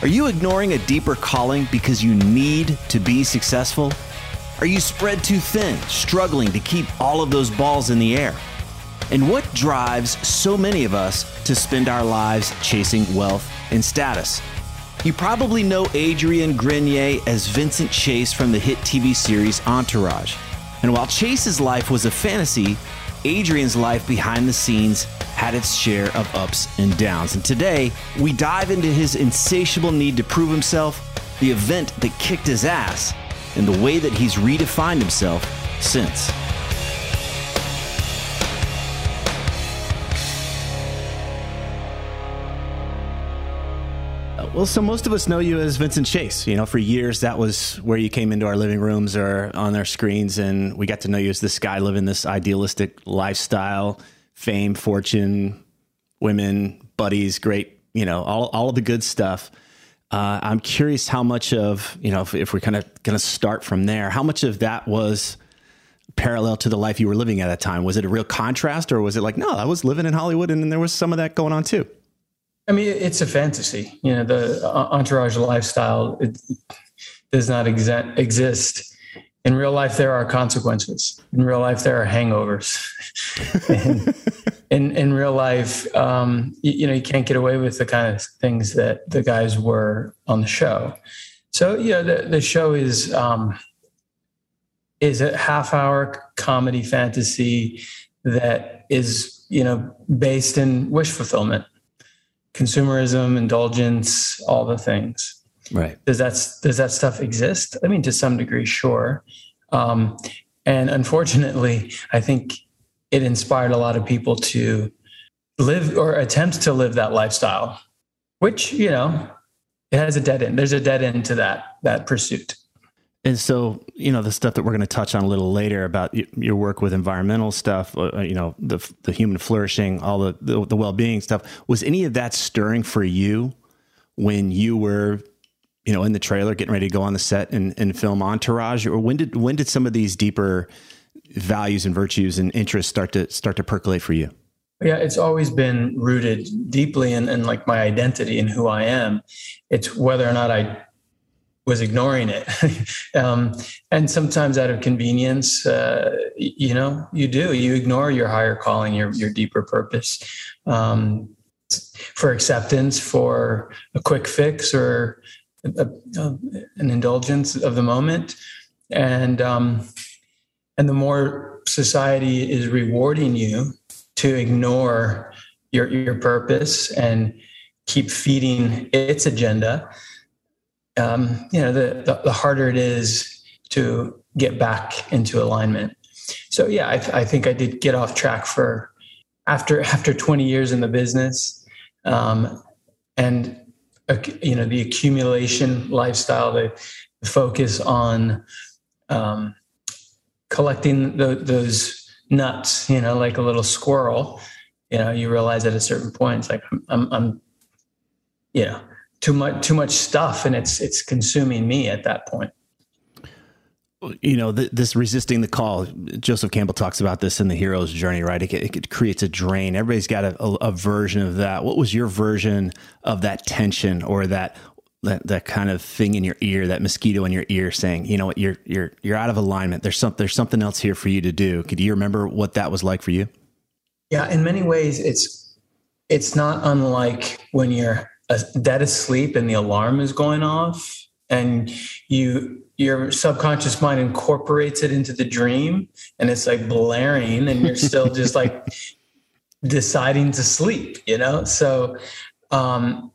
Are you ignoring a deeper calling because you need to be successful? Are you spread too thin, struggling to keep all of those balls in the air? And what drives so many of us to spend our lives chasing wealth and status? You probably know Adrian Grenier as Vincent Chase from the hit TV series Entourage. And while Chase's life was a fantasy, Adrian's life behind the scenes had its share of ups and downs. And today, we dive into his insatiable need to prove himself, the event that kicked his ass, and the way that he's redefined himself since. Uh, well, so most of us know you as Vincent Chase. You know, for years that was where you came into our living rooms or on our screens, and we got to know you as this guy living this idealistic lifestyle, fame, fortune, women, buddies, great, you know, all all of the good stuff. Uh, I'm curious how much of you know if, if we're kind of going to start from there, how much of that was parallel to the life you were living at that time? Was it a real contrast, or was it like, no, I was living in Hollywood, and, and there was some of that going on too? I mean, it's a fantasy. You know, the entourage lifestyle it does not exa- exist. In real life, there are consequences. In real life, there are hangovers. in in real life, um, you, you, know, you can't get away with the kind of things that the guys were on the show. So, yeah, the, the show is um, is a half hour comedy fantasy that is you know based in wish fulfillment consumerism, indulgence, all the things. Right. Does that does that stuff exist? I mean, to some degree, sure. Um, and unfortunately, I think it inspired a lot of people to live or attempt to live that lifestyle, which you know, it has a dead end. There's a dead end to that that pursuit. And so, you know, the stuff that we're going to touch on a little later about your work with environmental stuff, uh, uh, you know, the the human flourishing, all the, the, the well being stuff. Was any of that stirring for you when you were, you know, in the trailer getting ready to go on the set and, and film Entourage, or when did when did some of these deeper values and virtues and interests start to start to percolate for you? Yeah, it's always been rooted deeply in, in like my identity and who I am. It's whether or not I was ignoring it. um, and sometimes out of convenience, uh, you know, you do, you ignore your higher calling, your, your deeper purpose um, for acceptance, for a quick fix or a, a, an indulgence of the moment. And, um, and the more society is rewarding you to ignore your, your purpose and keep feeding its agenda, um, you know, the, the, the harder it is to get back into alignment. So yeah, I, I, think I did get off track for after after 20 years in the business, um, and you know the accumulation lifestyle, the, the focus on um, collecting the, those nuts, you know, like a little squirrel, You know, you realize at a certain point, it's like I'm, I'm, I'm you know, too much, too much stuff, and it's it's consuming me at that point you know th- this resisting the call joseph campbell talks about this in the hero's journey right? It, it, creates a drain. Everybody's got a, a, a, version of that. What was your version of that tension or that, that that kind of thing in your ear that mosquito in your ear saying you know what? You're you're you're out of alignment. There's some there's something else here for you to do. Could you remember what that was like for you? Yeah in many ways it's it's not unlike when you're dead asleep and the alarm is going off and you your subconscious mind incorporates it into the dream and it's like blaring and you're still just like deciding to sleep you know? So um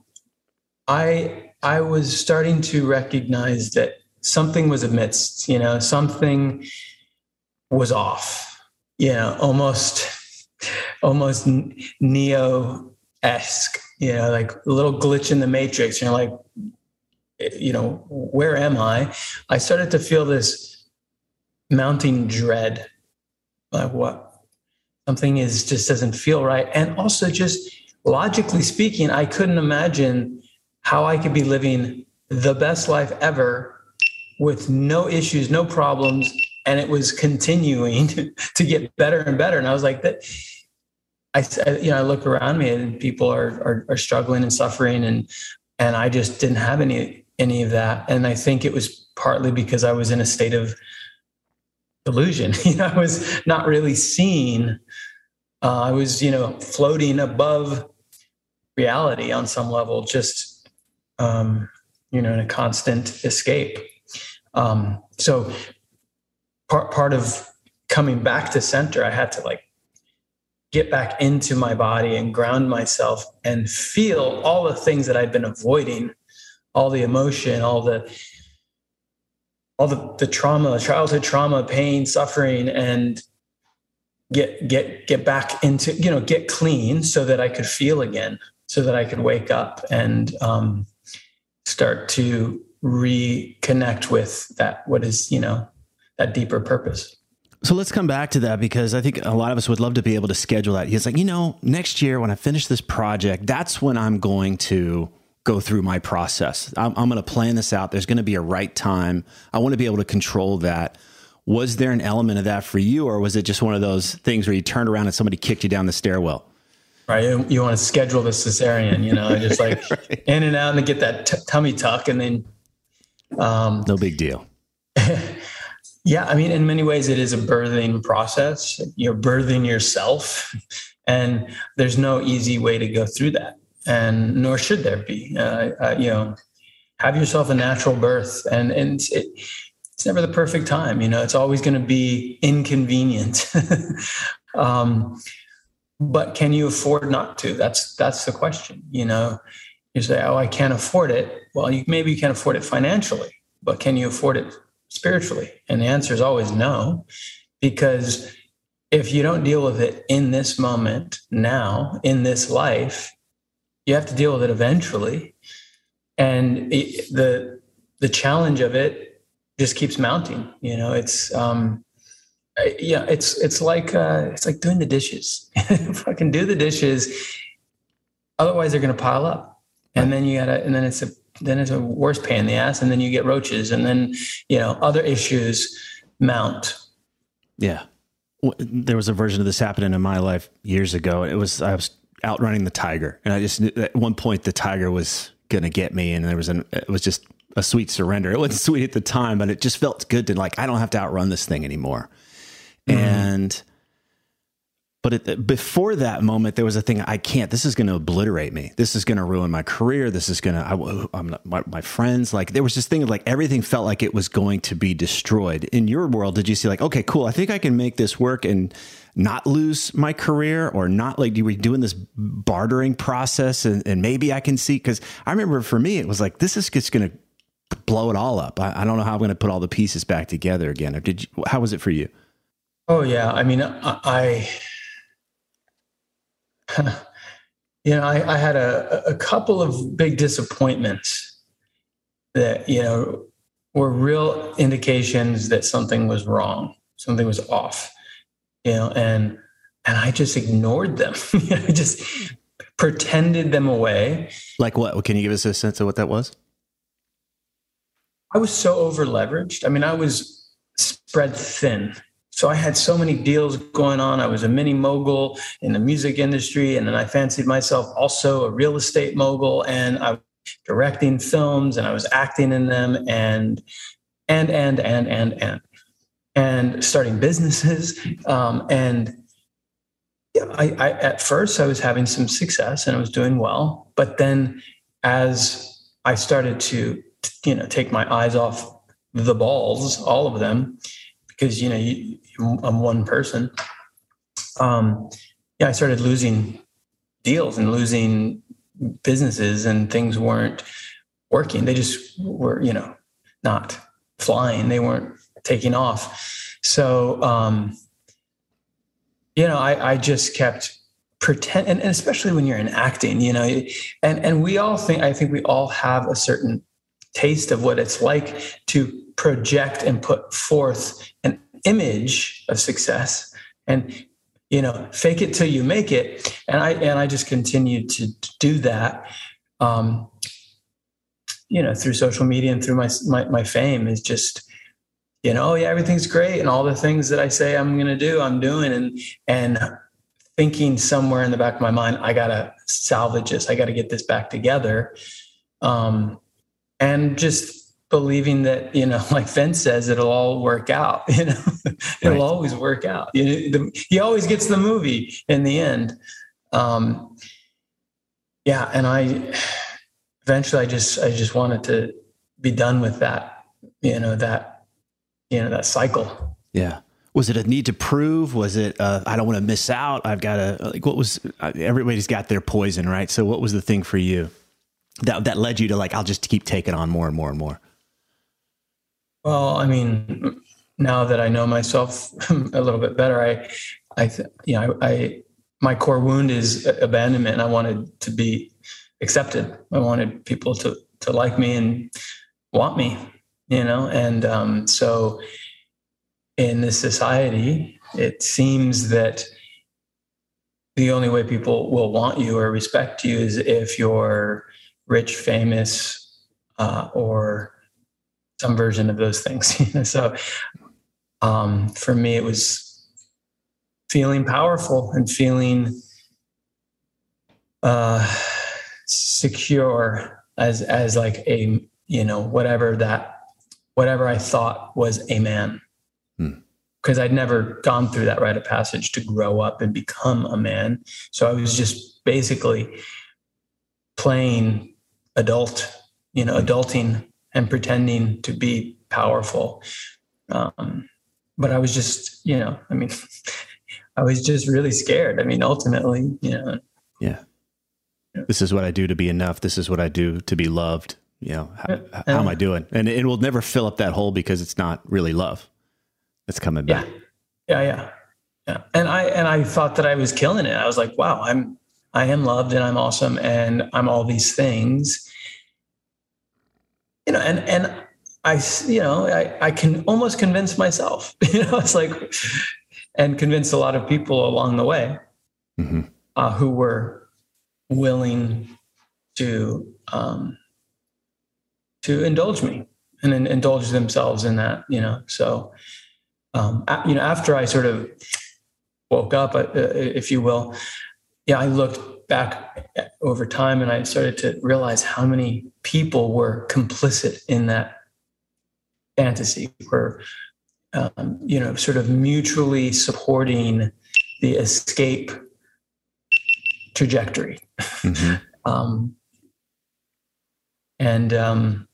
i i was starting to recognize that something was amidst you know? Something was off you know? Almost almost neo esque you know? Like a little glitch in the matrix you're like you know, where am I? I started to feel this mounting dread. Like what? Something is just doesn't feel right. And also just logically speaking, I couldn't imagine how I could be living the best life ever with no issues, no problems, and it was continuing to get better and better. And I was like, that. I, you know, I look around me and people are, are, are struggling and suffering, and and I just didn't have any any of that. And I think it was partly because I was in a state of delusion. You know, I was not really seeing. Uh, I was, you know, floating above reality on some level, just, um, you know, in a constant escape. Um, so part part of coming back to center, I had to like get back into my body and ground myself and feel all the things that I'd been avoiding all the emotion, all the all the, the trauma, childhood trauma, pain, suffering, and get get get back into you know get clean so that I could feel again, so that I could wake up and um, start to reconnect with that what is you know that deeper purpose. So let's come back to that because I think a lot of us would love to be able to schedule that. He's like, you know, next year when I finish this project, that's when I'm going to go through my process. I'm, I'm going to plan this out. There's going to be a right time. I want to be able to control that. Was there an element of that for you, or was it just one of those things where you turned around and somebody kicked you down the stairwell? Right. You, you want to schedule the cesarean, you know, just like right. in and out and get that t- tummy tuck and then. Um, no big deal. yeah. I mean, in many ways, it is a birthing process. You're birthing yourself, and there's no easy way to go through that and nor should there be. Uh, uh, you know, have yourself a natural birth, and and it, it's never the perfect time. You know, it's always going to be inconvenient. um, but can you afford not to? That's that's the question. You know, you say, "Oh, I can't afford it." Well, you, maybe you can't afford it financially, but can you afford it spiritually? And the answer is always no, because if you don't deal with it in this moment, now, in this life, you have to deal with it eventually. And it, the the challenge of it just keeps mounting you know it's um yeah it's it's like uh it's like doing the dishes. Can do the dishes. Otherwise they're to pile up. And then you gotta and then it's a then it's a worse pain in the ass and then you get roaches and then you know other issues mount. Yeah. There was a version of this happening in my life years ago. It was i was outrunning the tiger, and I just knew at one point the tiger was gonna get me, and there was an it was just a sweet surrender. It wasn't sweet at the time, but it just felt good to like I don't have to outrun this thing anymore. Mm-hmm. And but it, before that moment, there was a thing I can't. This is going to obliterate me. This is going to ruin my career. This is going to. I'm my, my friends. Like there was this thing of like everything felt like it was going to be destroyed. In your world, did you see like okay, cool? I think I can make this work and not lose my career or not like you were doing this bartering process and, and maybe I can see because I remember for me it was like this is just going to blow it all up. I, I don't know how I'm going to put all the pieces back together again. Or did you, how was it for you? Oh yeah, I mean I, I you know I, I had a, a couple of big disappointments that you know were real indications that something was wrong, something was off you know, and and I just ignored them. I just pretended them away. Like what? Can you give us a sense of what that was? I was so over leveraged. I mean, I was spread thin. So I had so many deals going on. I was a mini mogul in the music industry, and then I fancied myself also a real estate mogul, and I was directing films and I was acting in them, and and and and and and and starting businesses. Um, and yeah, I, I at first I was having some success and I was doing well, but then as I started to you know take my eyes off the balls, all of them, because you know you, I'm one person. Um, yeah, I started losing deals and losing businesses, and things weren't working. They just were, you know, not flying. They weren't taking off. So, um, you know, I, I just kept pretend, and, and especially when you're in acting, you know, and and we all think, I think we all have a certain taste of what it's like to project and put forth an image of success and you know fake it till you make it. And i and i just continued to do that um you know through social media and through my my, my fame is just you know oh yeah everything's great and all the things that i say i'm going to do i'm doing. And and thinking somewhere in the back of my mind i gotta salvage this. I gotta get this back together. Um and just believing that you know like Vince says it'll all work out you know? It'll right. always work out. You know, the, he always gets the movie in the end. Um yeah and i eventually i just i just wanted to be done with that you know that you know that cycle. Yeah. Was it a need to prove? Was it uh, i don't want to miss out. I've got to like what was uh, everybody's got their poison right? So what was the thing for you that that led you to like I'll just keep taking on more and more and more? Well, I mean, now that I know myself a little bit better, I, I, you know, I, I, my core wound is abandonment. I wanted to be accepted. I wanted people to to like me and want me, you know. And um, so, in this society, it seems that the only way people will want you or respect you is if you're rich, famous, uh, or some version of those things. so um, for me, it was feeling powerful and feeling uh, secure as as like a you know whatever that whatever I thought was a man. Because hmm. I'd never gone through that rite of passage to grow up and become a man. So I was just basically playing adult, you know, adulting and pretending to be powerful. Um, but I was just, you know, I mean, I was just really scared. I mean, ultimately, you know. Yeah. This is what I do to be enough. This is what I do to be loved. You know, how, how am I doing? And it will never fill up that hole because it's not really love. It's coming back. Yeah. Yeah. Yeah. Yeah. And I, and I thought that I was killing it. I was like, wow, I'm, I am loved and I'm awesome and I'm all these things. You know, and and I, you know, I, I can almost convince myself. You know, it's like, and convince a lot of people along the way mm-hmm. uh, who were willing to um, to indulge me and in, indulge themselves in that. You know, so um, you know, after I sort of woke up, uh, if you will, yeah, I looked back over time and I started to realize how many people were complicit in that fantasy, were, um, you know, sort of mutually supporting the escape trajectory. Mm-hmm. um, and um,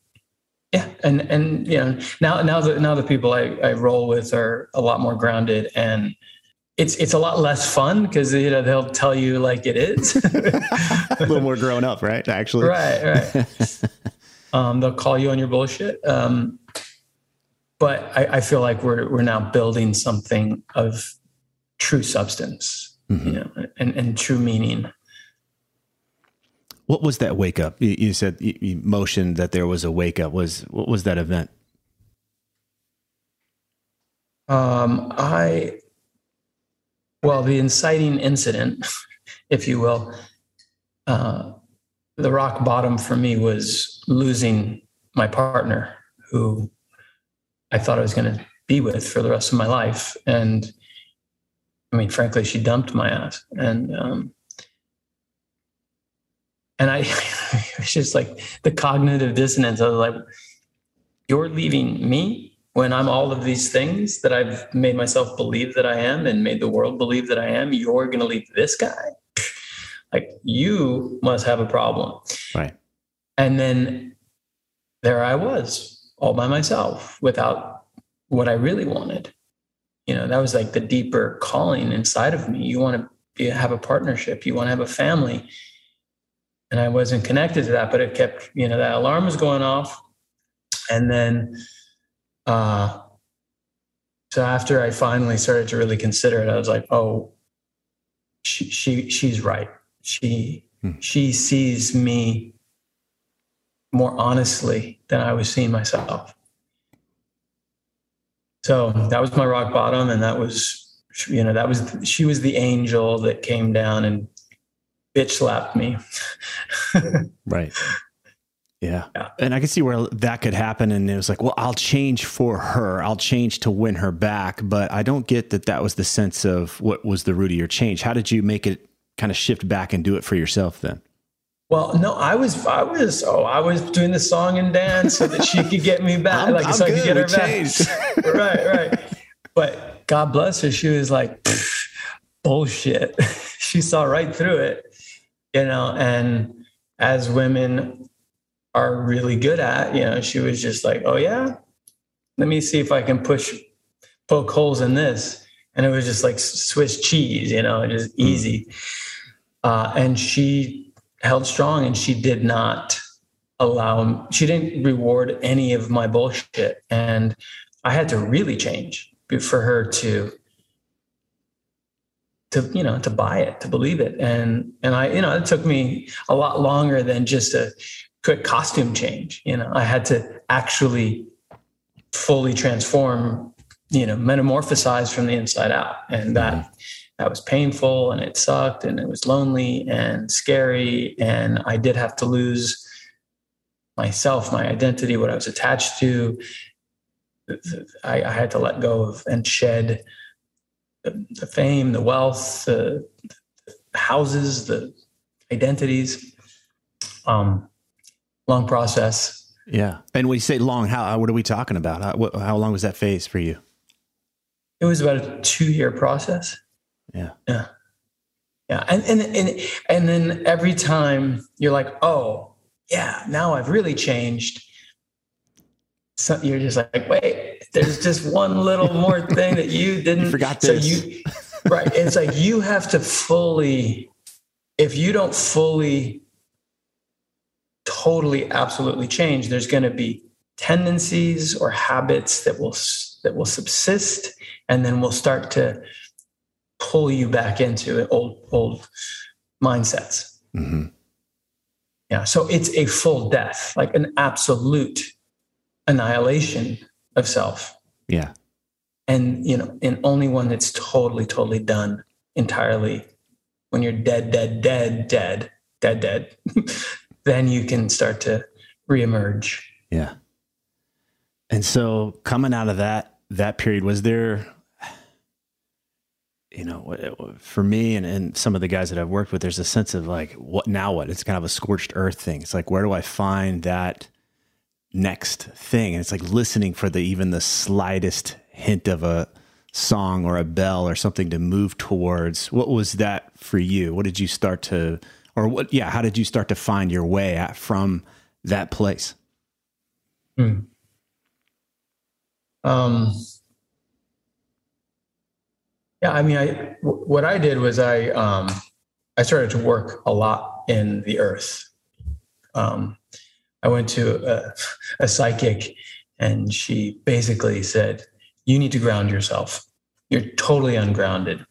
yeah, and and you know now now the now the people I, I roll with are a lot more grounded and it's it's a lot less fun because you know they'll tell you like it is. A little more grown up right actually? Right right. Um, they'll call you on your bullshit um, but I, I, feel like we're we're now building something of true substance mm-hmm. you know and, and true meaning. What was that wake up? You, you said you, you motioned that there was a wake up. Was what was that event? Um, I well, the inciting incident, if you will, uh, the rock bottom for me was losing my partner, who I thought I was going to be with for the rest of my life. And I mean, frankly, she dumped my ass. And, um, and I, it's just like the cognitive dissonance. I was like, you're leaving me when I'm all of these things that I've made myself believe that I am and made the world believe that I am. You're going to leave this guy. Like you must have a problem. Right. And then there I was all by myself without what I really wanted. You know, that was like the deeper calling inside of me. You want to be, have a partnership, you want to have a family. And I wasn't connected to that, but it kept, you know, that alarm was going off. And then, uh, so after I finally started to really consider it, I was like, oh, she, she she's right. She hmm. she sees me more honestly than I was seeing myself. So that was my rock bottom, and that was you know that was she was the angel that came down and bitch slapped me. right. Yeah. yeah. And I could see where that could happen. And it was like, well, I'll change for her. I'll change to win her back. But I don't get that that was the sense of what was the root of your change. How did you make it kind of shift back and do it for yourself then? Well, no, I was, I was, oh, I was doing the song and dance so that she could get me back, I'm, like I'm so good. I could get her we back. right, right. But God bless her, she was like, bullshit. she saw right through it, you know. And as women are really good at, you know, she was just like, oh yeah, let me see if I can push, poke holes in this, and it was just like Swiss cheese, you know, just hmm. easy. Uh, and she held strong and she did not allow she didn't reward any of my bullshit and i had to really change for her to to you know to buy it to believe it and and i you know it took me a lot longer than just a quick costume change you know i had to actually fully transform you know metamorphosize from the inside out and that mm-hmm that was painful and it sucked and it was lonely and scary. And I did have to lose myself, my identity, what I was attached to. I, I had to let go of and shed the, the fame, the wealth, the, the, houses, the identities. Um, long process. Yeah. And when you say long, how, what are we talking about? How, how long was that phase for you? It was about a two year process. Yeah. Yeah. Yeah. And, and, and, and then every time you're like, oh, yeah, now I've really changed. So you're just like, wait, there's just one little more thing that you didn't you forgot this. So you, right. It's like you have to fully, if you don't fully, totally, absolutely change, there's going to be tendencies or habits that will that will subsist, and then we'll start to pull you back into old old mindsets. Mm-hmm. Yeah, so it's a full death, like an absolute annihilation of self. Yeah, and you know, and only one that's totally, totally done entirely. When you're dead, dead, dead, dead, dead, dead, then you can start to reemerge. Yeah. And so, coming out of that that period, was there you know, for me and, and some of the guys that I've worked with, there's a sense of like, what now? What? It's kind of a scorched earth thing. It's like, where do I find that next thing? And it's like listening for the even the slightest hint of a song or a bell or something to move towards. What was that for you? What did you start to, or what? Yeah, how did you start to find your way from that place? Hmm. Um yeah, I mean, I what I did was I um, I started to work a lot in the earth. Um, I went to a, a psychic, and she basically said, "You need to ground yourself. You're totally ungrounded."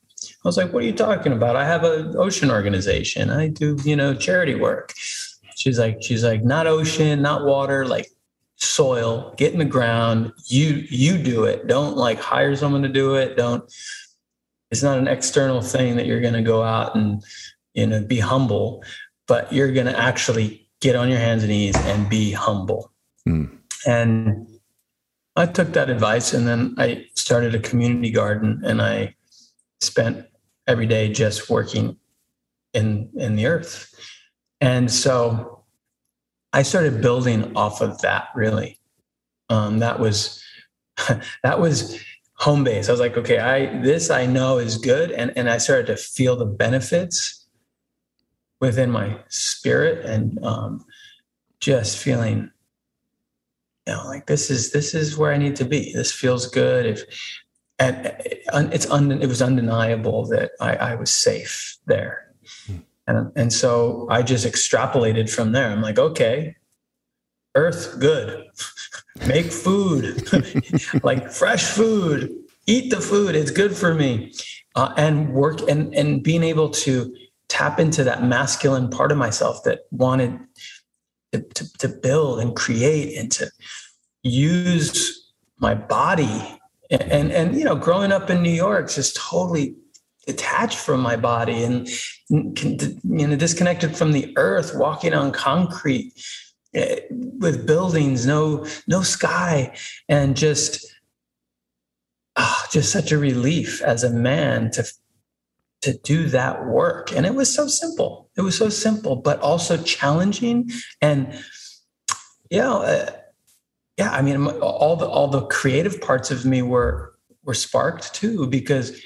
I was like, "What are you talking about? I have an ocean organization. I do, you know, charity work." She's like, "She's like, not ocean, not water, like soil. Get in the ground. You you do it. Don't like hire someone to do it. Don't." it's not an external thing that you're going to go out and you know be humble but you're going to actually get on your hands and knees and be humble mm. and i took that advice and then i started a community garden and i spent every day just working in in the earth and so i started building off of that really um, that was that was home base. I was like, okay, I this I know is good, and and I started to feel the benefits within my spirit, and um, just feeling, you know, like this is this is where I need to be. This feels good. If and it's un, it was undeniable that I, I was safe there, hmm. and and so I just extrapolated from there. I'm like, okay, Earth, good. Make food, like fresh food. Eat the food. It's good for me. Uh, and work and and being able to tap into that masculine part of myself that wanted to, to, to build and create and to use my body and, and you know growing up in new york just totally detached from my body and you know disconnected from the earth walking on concrete Eh, with buildings, no no sky, and just oh, just such a relief as a man to to do that work. And it was so simple. It was so simple, but also challenging. And you know, uh, yeah, I mean, all the all the creative parts of me were were sparked too because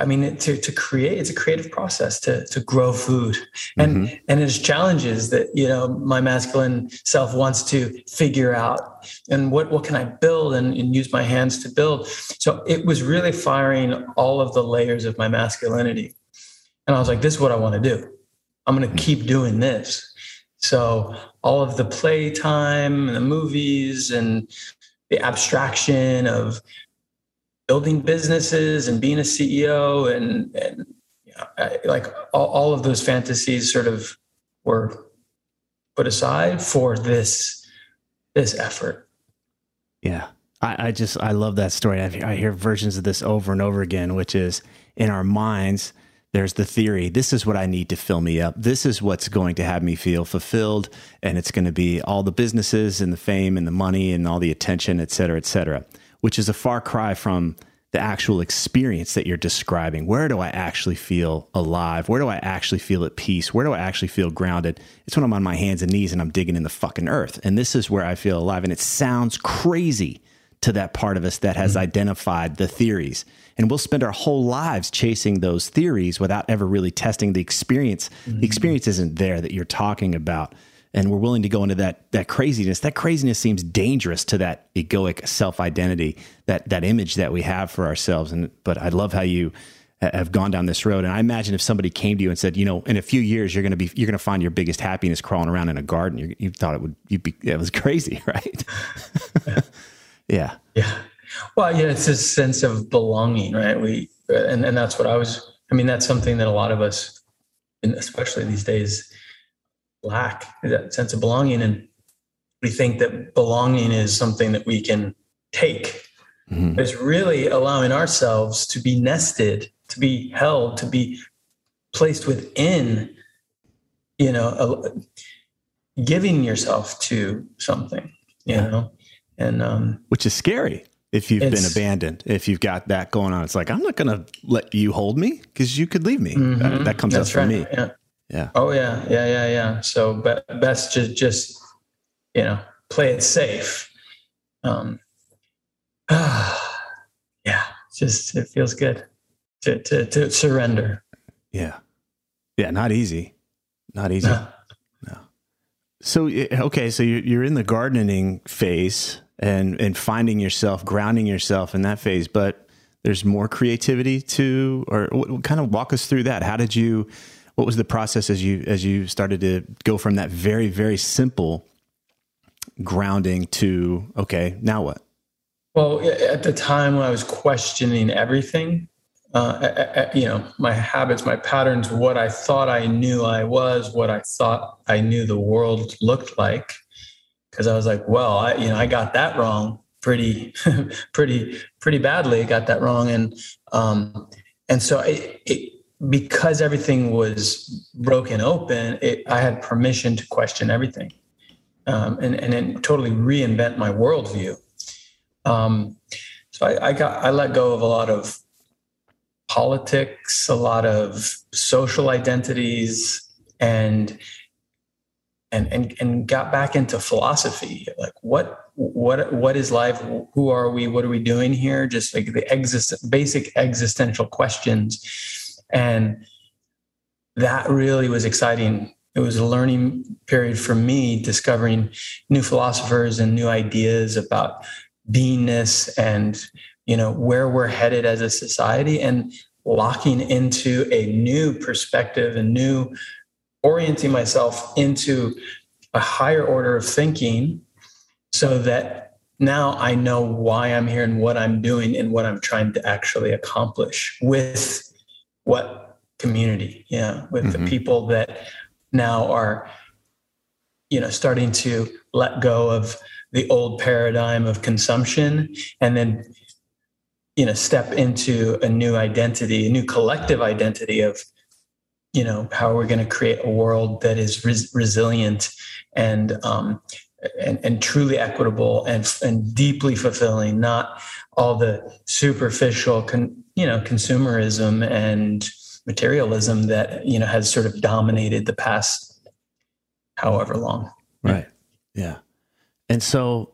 I mean, to, to create, it's a creative process to, to grow food. And, mm-hmm. and there's challenges that, you know, my masculine self wants to figure out and what, what can I build and, and use my hands to build. So it was really firing all of the layers of my masculinity. And I was like, this is what I want to do. I'm going to keep doing this. So all of the playtime and the movies and the abstraction of building businesses and being a CEO and, and you know, like all, all of those fantasies sort of were put aside for this this effort. Yeah. I, I just I love that story. I, I hear versions of this over and over again, which is in our minds, there's the theory this is what I need to fill me up. This is what's going to have me feel fulfilled. And it's going to be all the businesses and the fame and the money and all the attention, et cetera, et cetera which is a far cry from the actual experience that you're describing. Where do I actually feel alive? Where do I actually feel at peace? Where do I actually feel grounded? It's when I'm on my hands and knees and I'm digging in the fucking earth. And this is where I feel alive. And it sounds crazy to that part of us that has mm-hmm. identified the theories. And we'll spend our whole lives chasing those theories without ever really testing the experience. Mm-hmm. The experience isn't there that you're talking about and we're willing to go into that that craziness that craziness seems dangerous to that egoic self identity that that image that we have for ourselves and but i love how you have gone down this road and i imagine if somebody came to you and said you know in a few years you're going to be you're going to find your biggest happiness crawling around in a garden you, you thought it would you'd be it was crazy right yeah. yeah well yeah it's a sense of belonging right we and and that's what i was i mean that's something that a lot of us and especially these days lack that sense of belonging and we think that belonging is something that we can take mm-hmm. it's really allowing ourselves to be nested to be held to be placed within you know a, giving yourself to something you yeah. know and um which is scary if you've been abandoned if you've got that going on it's like i'm not gonna let you hold me because you could leave me mm-hmm. uh, that comes That's up for right. me yeah yeah. Oh yeah, yeah, yeah, yeah. So be- best to just you know play it safe. Um, uh, yeah, just it feels good to to to surrender. Yeah, yeah, not easy, not easy. No. no. So okay, so you're in the gardening phase and and finding yourself, grounding yourself in that phase, but there's more creativity to, or kind of walk us through that. How did you? what was the process as you as you started to go from that very very simple grounding to okay now what well at the time when i was questioning everything uh, you know my habits my patterns what i thought i knew i was what i thought i knew the world looked like because i was like well i you know i got that wrong pretty pretty pretty badly got that wrong and Um, and so it, it, because everything was broken open, it, I had permission to question everything um, and, and then totally reinvent my worldview. Um, so I, I got I let go of a lot of politics, a lot of social identities, and and and and got back into philosophy. Like what what what is life? Who are we? What are we doing here? Just like the exist basic existential questions, and that really was exciting. It was a learning period for me, discovering new philosophers and new ideas about beingness and you know where we're headed as a society and locking into a new perspective and new orienting myself into a higher order of thinking so that now I know why I'm here and what I'm doing and what I'm trying to actually accomplish with what community, yeah, with mm-hmm. the people that now are, you know, starting to let go of the old paradigm of consumption and then you know step into a new identity a new collective identity of you know how we're going to create a world that is res- resilient and um and, and truly equitable and and deeply fulfilling not all the superficial con, you know consumerism and materialism that you know has sort of dominated the past however long. Right. Yeah. And so,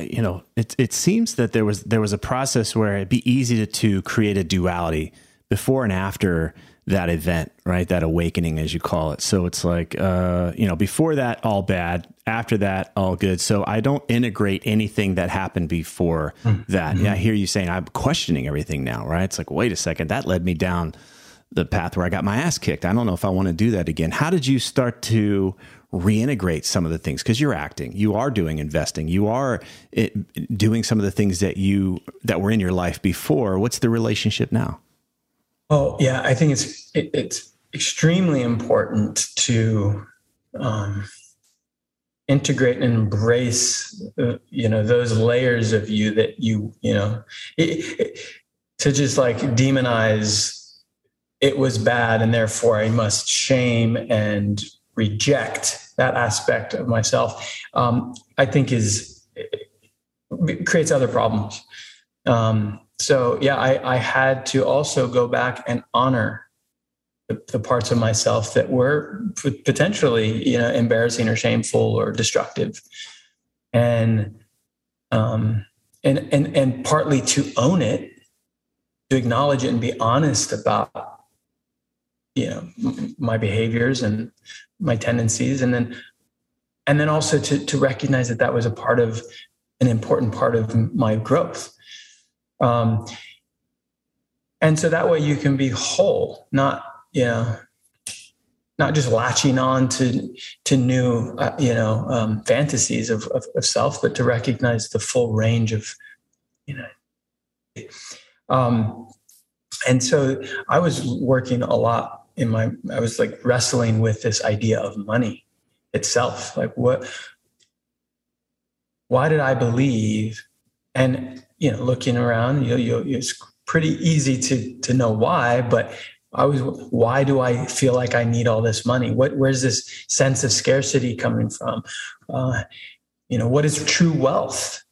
you know, it it seems that there was there was a process where it'd be easy to, to create a duality before and after that event, right? That awakening, as you call it. So it's like, uh, you know, before that, all bad. After that, all good. So I don't integrate anything that happened before mm-hmm. that. Yeah, I hear you saying I'm questioning everything now, right? It's like, wait a second, that led me down the path where I got my ass kicked. I don't know if I want to do that again. How did you start to reintegrate some of the things because you're acting you are doing investing you are it, doing some of the things that you that were in your life before what's the relationship now oh yeah i think it's it, it's extremely important to um, integrate and embrace uh, you know those layers of you that you you know it, it, to just like demonize it was bad and therefore i must shame and reject that aspect of myself, um, I think is creates other problems. Um, so yeah, I, I, had to also go back and honor the, the, parts of myself that were potentially, you know, embarrassing or shameful or destructive, and um, and and and partly to own it, to acknowledge it and be honest about you know my behaviors and my tendencies. And then and then also to to recognize that that was a part of an important part of my growth um, and so that way you can be whole not you know not just latching on to to new uh, you know um, fantasies of, of, of self but to recognize the full range of you know. Um, and so i was working a lot in my i was like wrestling with this idea of money itself. Like what why did i believe and you know looking around you, you it's pretty easy to to know why but i was why do i feel like i need all this money? What where's this sense of scarcity coming from? Uh, you know what is true wealth?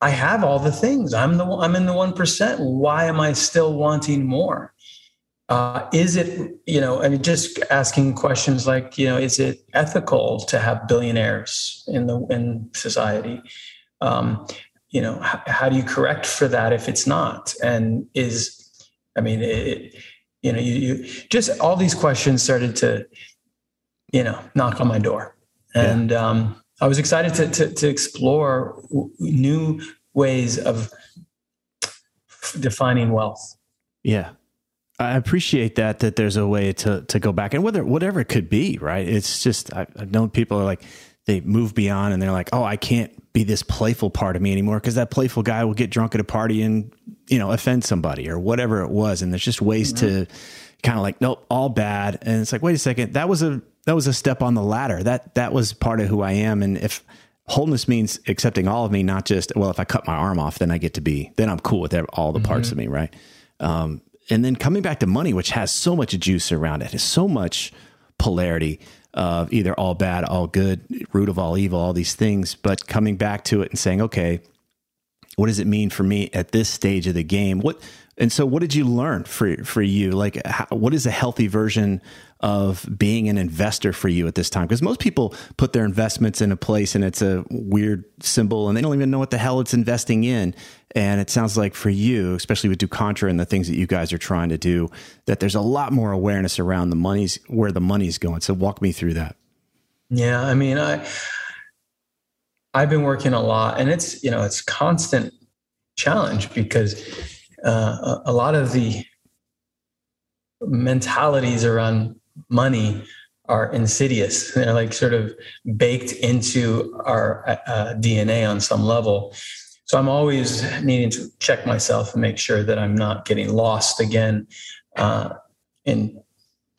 I have all the things. I'm the i'm in the 1% why am i still wanting more? Uh, is it, you know, I mean, just asking questions like, you know, is it ethical to have billionaires in the in society? Um, you know, how, how, do you correct for that if it's not? And is, I mean, it, you know, you, you just all these questions started to, you know, knock on my door, and yeah. um, I was excited to, to to explore new ways of defining wealth. Yeah, I appreciate that that there's a way to to go back and whether whatever it could be, right? It's just I, have known people are like they move beyond and they're like, oh, I can't be this playful part of me anymore because that playful guy will get drunk at a party and you know offend somebody or whatever it was. And there's just ways mm-hmm. to kind of like, nope, all bad. And it's like, wait a second, that was a that was a step on the ladder. That that was part of who I am. And if wholeness means accepting all of me, not just well, if I cut my arm off, then I get to be then I'm cool with all the parts mm-hmm. of me, right? Um, and then coming back to money, which has so much juice around it, has so much polarity of either all bad, all good, root of all evil, all these things. But coming back to it and saying, okay, what does it mean for me at this stage of the game? What and so, what did you learn for for you? Like, how, what is a healthy version of being an investor for you at this time? Because most people put their investments in a place and it's a weird symbol, and they don't even know what the hell it's investing in. And it sounds like for you, especially with Ducontra and the things that you guys are trying to do, that there's a lot more awareness around the money's where the money's going. So, walk me through that. Yeah, I mean, I I've been working a lot, and it's you know it's constant challenge because uh, a lot of the mentalities around money are insidious. They're like sort of baked into our uh, DNA on some level. So I'm always needing to check myself and make sure that I'm not getting lost again uh, in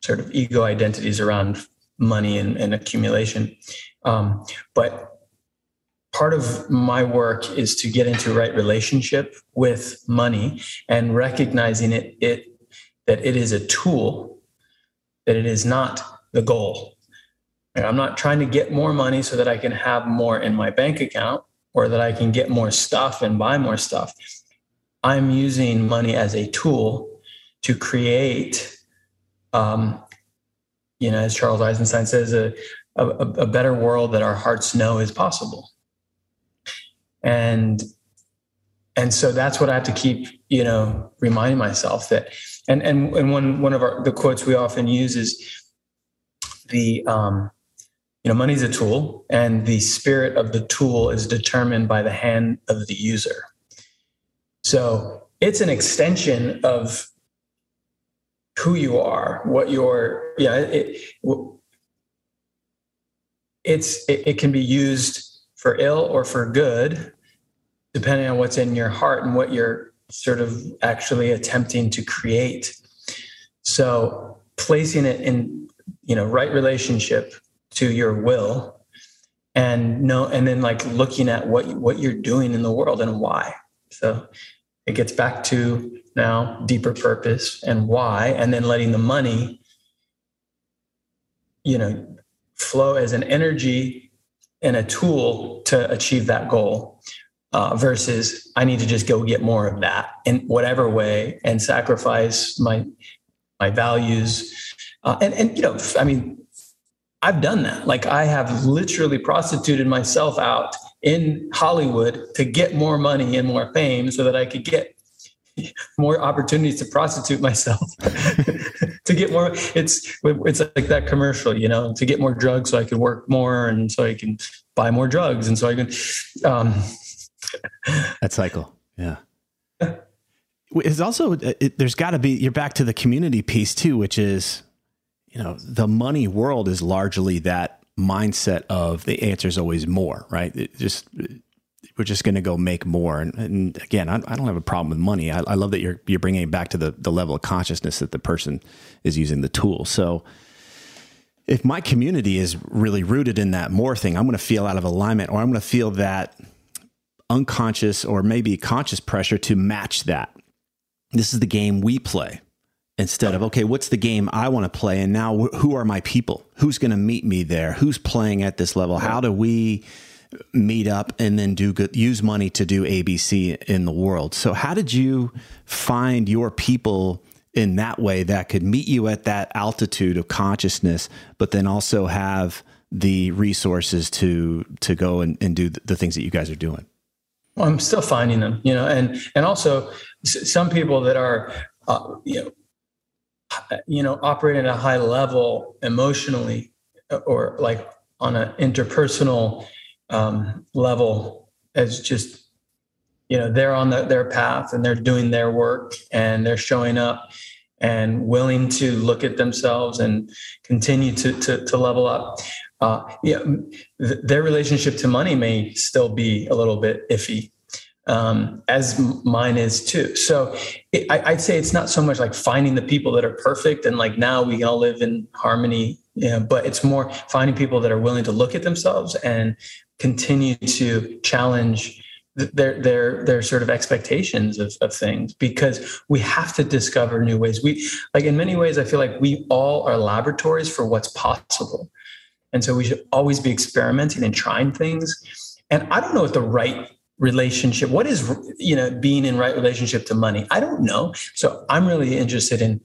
sort of ego identities around money and, and accumulation. Um, but part of my work is to get into right relationship with money and recognizing it, it that it is a tool that it is not the goal. And i'm not trying to get more money so that i can have more in my bank account or that i can get more stuff and buy more stuff. I'm using money as a tool to create um, you know as charles eisenstein says a, a, a better world that our hearts know is possible and and so that's what I have to keep, you know, reminding myself that. And and and one one of our the quotes we often use is the um, you know, money's a tool, and the spirit of the tool is determined by the hand of the user. So it's an extension of who you are, what your yeah. It, it's it, it can be used for ill or for good depending on what's in your heart and what you're sort of actually attempting to create. So placing it in, you know, right relationship to your will and no and then like looking at what what you're doing in the world and why. So it gets back to now deeper purpose and why and then letting the money you know flow as an energy and a tool to achieve that goal uh, versus I need to just go get more of that in whatever way and sacrifice my my values. Uh, and and you know, I mean, I've done that. Like I have literally prostituted myself out in Hollywood to get more money and more fame, so that I could get more opportunities to prostitute myself to get more it's it's like that commercial you know to get more drugs so i can work more and so i can buy more drugs and so i can um, that cycle. Yeah. It's also, uh, it, there's got to be, you're back to the community piece too, which is, you know, the money world is largely that mindset of the answer is always more, right? It just, we're just going to go make more. And, and again, I, I, don't have a problem with money. I, I, love that you're, you're bringing it back to the, the level of consciousness that the person is using the tool. So, if my community is really rooted in that more thing, I'm going to feel out of alignment or I'm going to feel that unconscious or maybe conscious pressure to match that. This is the game we play instead of, okay, what's the game I want to play? And now who are my people? Who's going to meet me there? Who's playing at this level? How do we meet up and then do good, use money to do ABC in the world? So, how did you find your people? in that way that could meet you at that altitude of consciousness, but then also have the resources to to go and, and do the things that you guys are doing. I'm still finding them, you know, and and also some people that are, uh, you know, you know, operating at a high level emotionally, uh, or like on an interpersonal um, level, as just, you know, they're on the, their path and they're doing their work and they're showing up and willing to look at themselves and continue to to, to level up. Uh, yeah, th- their relationship to money may still be a little bit iffy, um, as mine is too. So it, I, would say it's not so much like finding the people that are perfect and like now we all live in harmony, you know, but it's more finding people that are willing to look at themselves and continue to challenge their their their sort of expectations of, of things because we have to discover new ways. We like in many ways i feel like we all are laboratories for what's possible. And so we should always be experimenting and trying things. And i don't know what the right relationship what is you know being in right relationship to money? I don't know. So i'm really interested in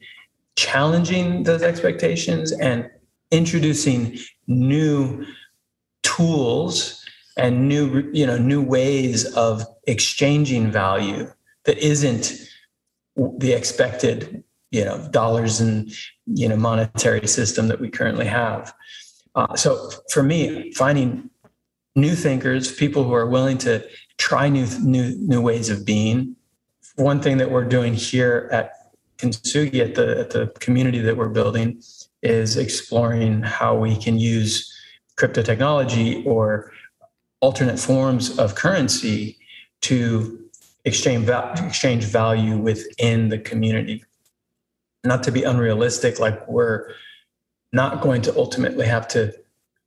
challenging those expectations and introducing new tools and new you know new ways of exchanging value that isn't the expected you know dollars and you know monetary system that we currently have. Uh, so for me finding new thinkers people who are willing to try new new new ways of being one thing that we're doing here at Kintsugi at the at the community that we're building is exploring how we can use crypto technology or alternate forms of currency to exchange exchange value within the community. Not to be unrealistic, like we're not going to ultimately have to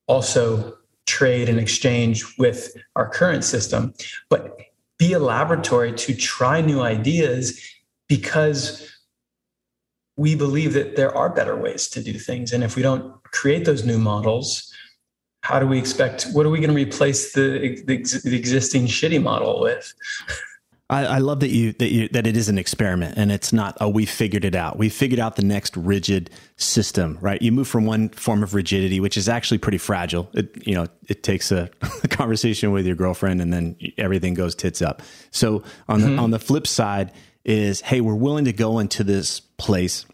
also trade and exchange with our current system, but be a laboratory to try new ideas because we believe that there are better ways to do things. And if we don't create those new models, how do we expect what are we going to replace the, the, the existing shitty model with I, I, love that you that you that it is an experiment and it's not oh we figured it out. We figured out the next rigid system right? You move from one form of rigidity which is actually pretty fragile. It you know it takes a, a conversation with your girlfriend and then everything goes tits up. So on mm-hmm. the on the flip side is hey we're willing to go into this place.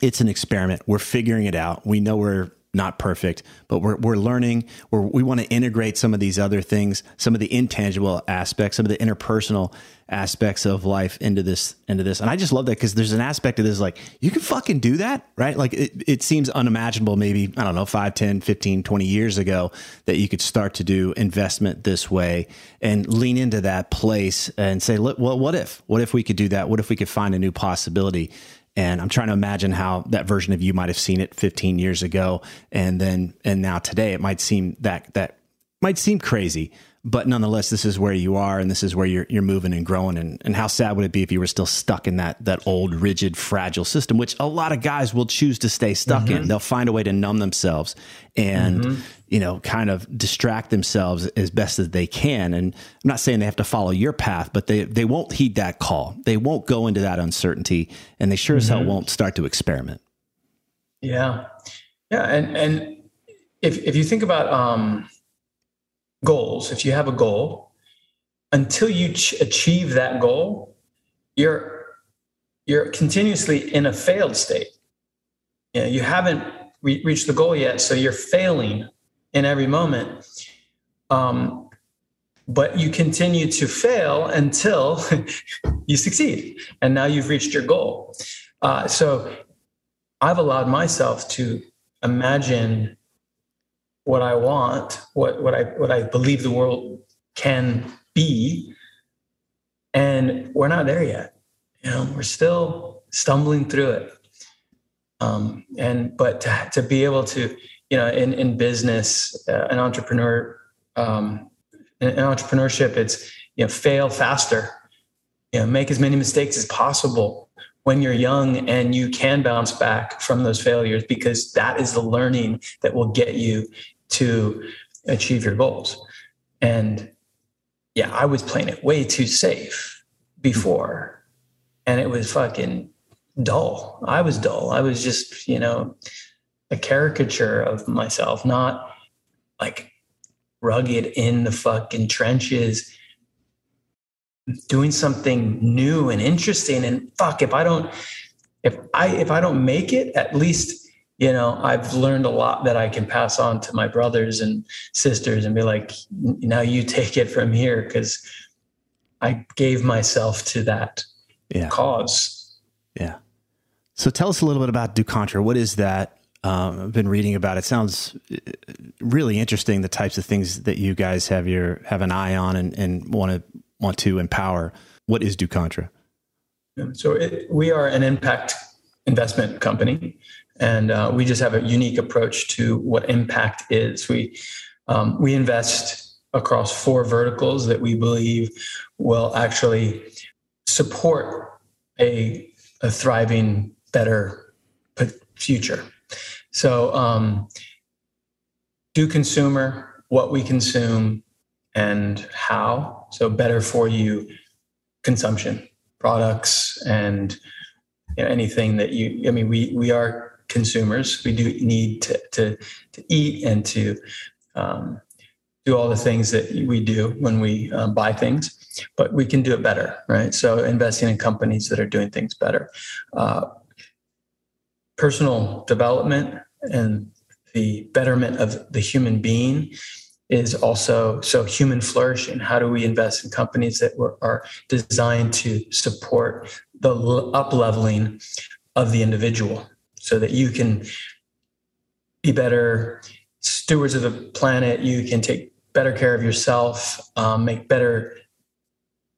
It's an experiment. We're figuring it out. We know we're not perfect, but we're, we're learning. We're, we want to integrate some of these other things, some of the intangible aspects, some of the interpersonal aspects of life into this, into this. And I just love that because there's an aspect of this, like you can fucking do that, right? Like it, it seems unimaginable, maybe, I don't know, 5, 10, 15, 20 years ago that you could start to do investment this way and lean into that place and say, look, well, what if, what if we could do that? What if we could find a new possibility? And I'm trying to imagine how that version of you might have seen it 15 years ago. And then, and now today it might seem that, that might seem crazy, but nonetheless, this is where you are and this is where you're, you're moving and growing. And, and how sad would it be if you were still stuck in that, that old, rigid, fragile system, which a lot of guys will choose to stay stuck mm-hmm. in. They'll find a way to numb themselves and, mm-hmm. you know, kind of distract themselves as best as they can. And I'm not saying they have to follow your path, but they, they won't heed that call. They won't go into that uncertainty and they sure mm-hmm. as hell mm-hmm. won't start to experiment. Yeah. Yeah. And, and if, if you think about, um, goals, if you have a goal, until you ch- achieve that goal, you're you're continuously in a failed state. You, know, you haven't re- reached the goal yet, so you're failing in every moment. Um, but you continue to fail until you succeed, and now you've reached your goal. Uh, so I've allowed myself to imagine what I want, what what I what I believe the world can be, and we're not there yet. You know, we're still stumbling through it. Um, and but to, to be able to, you know, in in business, uh, an entrepreneur, um, in, in entrepreneurship, it's you know, fail faster, you know, make as many mistakes as possible when you're young and you can bounce back from those failures because that is the learning that will get you to achieve your goals. And yeah, I was playing it way too safe before. And it was fucking dull. I was dull. I was just, you know, a caricature of myself, not like rugged in the fucking trenches, doing something new and interesting. And fuck, if I don't, if I if I don't make it, at least you know i've learned a lot that i can pass on to my brothers and sisters and be like now you take it from here because i gave myself to that yeah. cause. Yeah. So tell us a little bit about ducontra. What is that? Um, i've been reading about it. Sounds uh, really interesting the types of things that you guys have your have an eye on and, and want to want to empower. What is ducontra? So it, we are an impact investment company and uh, we just have a unique approach to what impact is. We um, we invest across four verticals that we believe will actually support a, a thriving, better future. So, um, do consumer, what we consume, and how. So, better for you consumption products and you know, anything that you. I mean, we we are consumers. We do need to to, to eat and to um, do all the things that we do when we um, buy things, but we can do it better, right? So investing in companies that are doing things better. Uh, personal development and the betterment of the human being is also so human flourishing. How do we invest in companies that are designed to support the up leveling of the individual so that you can be better stewards of the planet, you can take better care of yourself, um, make better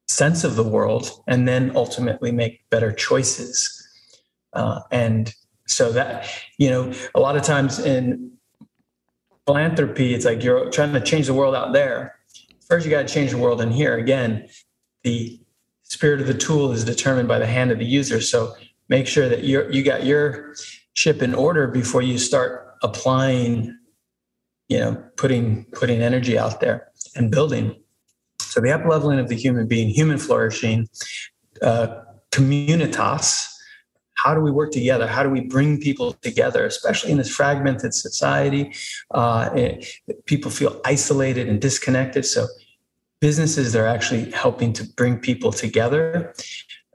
sense of the world, and then ultimately make better choices. Uh, and so that, you know, a lot of times in philanthropy, it's like you're trying to change the world out there. First, you got to change the world in here. Again, the spirit of the tool is determined by the hand of the user. So make sure that you you got your ship in order before you start applying you know putting putting energy out there and building. So the up leveling of the human being human flourishing uh, communitas how do we work together? How do we bring people together especially in this fragmented society? Uh, it, people feel isolated and disconnected. So businesses are actually helping to bring people together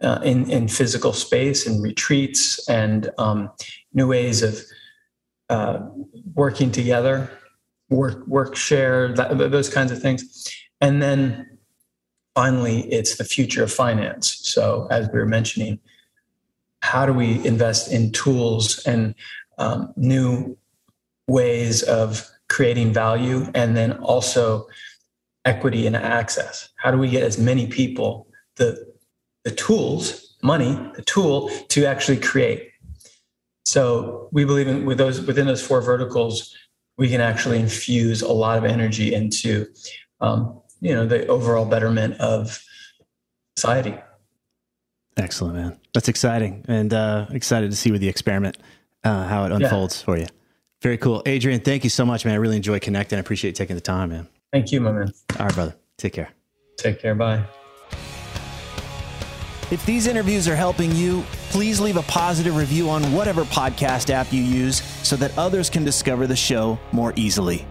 uh, in, in physical space and retreats and um, new ways of uh, working together work work share that, those kinds of things. And then finally it's the future of finance. So as we were mentioning how do we invest in tools and um, new ways of creating value and then also equity and access? How do we get as many people the the tools money the tool to actually create. So we believe in with those within those four verticals we can actually infuse a lot of energy into um, you know the overall betterment of society. Excellent man. That's exciting and uh, excited to see with the experiment uh, how it unfolds yeah. for you. Very cool. Adrian thank you so much man. I really enjoy connecting. I appreciate taking the time man. Thank you my man. All right brother. Take care. Take care. Bye if these interviews are helping you, please leave a positive review on whatever podcast app you use so that others can discover the show more easily.